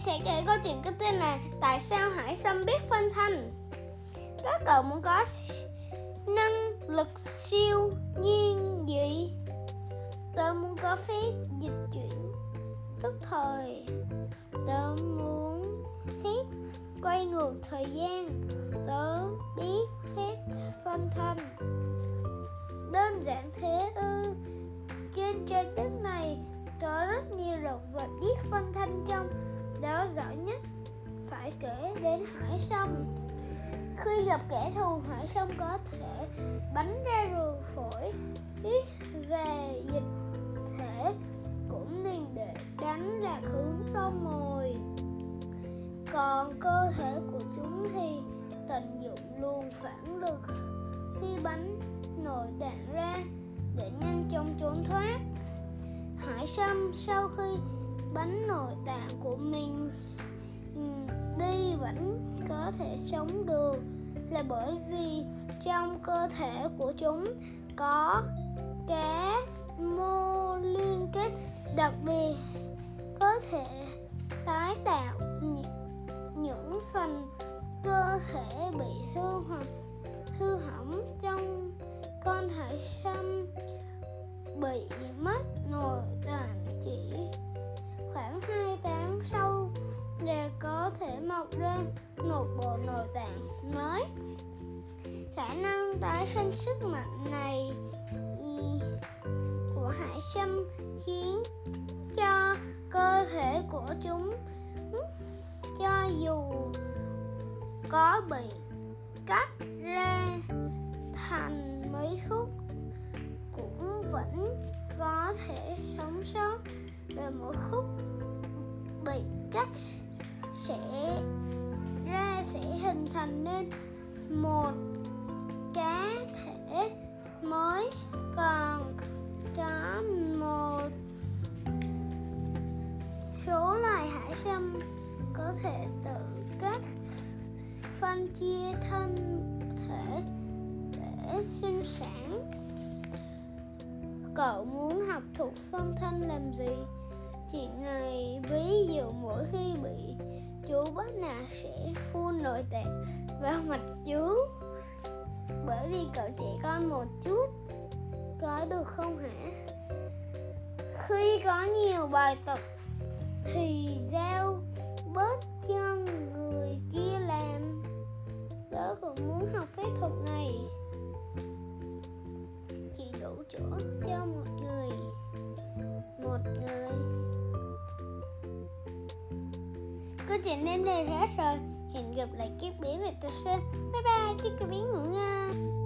sẽ kể câu chuyện có tên là Tại sao Hải Sâm biết phân thanh? Các cậu muốn có năng lực siêu nhiên gì? Tôi muốn có phép dịch chuyển tức thời. Tôi muốn phép quay ngược thời gian. Tớ biết phép phân thanh. Đơn giản thế ư? Trên trái đất này có rất nhiều động vật biết phân thanh trong đó rõ nhất. Phải kể đến hải sâm. Khi gặp kẻ thù, hải sâm có thể bắn ra ruột phổi ít về dịch thể của mình để đánh lạc hướng con mồi. Còn cơ thể của chúng thì tận dụng luồng phản lực khi bắn nổi tạng ra để nhanh chóng trốn thoát. Hải sâm sau khi bánh nội tạng của mình. Ừ, đi vẫn có thể sống được là bởi vì trong cơ thể của chúng có các mô liên kết đặc biệt có thể tái tạo những phần cơ thể bị thương hoặc hư hỏng trong con hải sâm bị mất có thể mọc ra một bộ nội tạng mới. Khả năng tái sinh sức mạnh này của hải sâm khiến cho cơ thể của chúng, cho dù có bị cắt ra thành mấy khúc, cũng vẫn có thể sống sót. Về mỗi khúc bị cắt sẽ ra sẽ hình thành nên một cá thể mới. Còn có một số loài hải sâm có thể tự cách phân chia thân thể để sinh sản. Cậu muốn học thuộc phân thân làm gì? Chuyện này, ví dụ mỗi khi bị chú bắt nạt sẽ phun nội tạng vào mặt chú. Bởi vì cậu trẻ con một chút có được không hả? Khi có nhiều bài tập thì giao bớt cho người kia làm. Tớ cũng muốn học phép thuật này. Cô chị đến đây hết rồi. Hẹn gặp lại kiếp bí về tập sau Bye bye, chúc các bé ngủ ngon.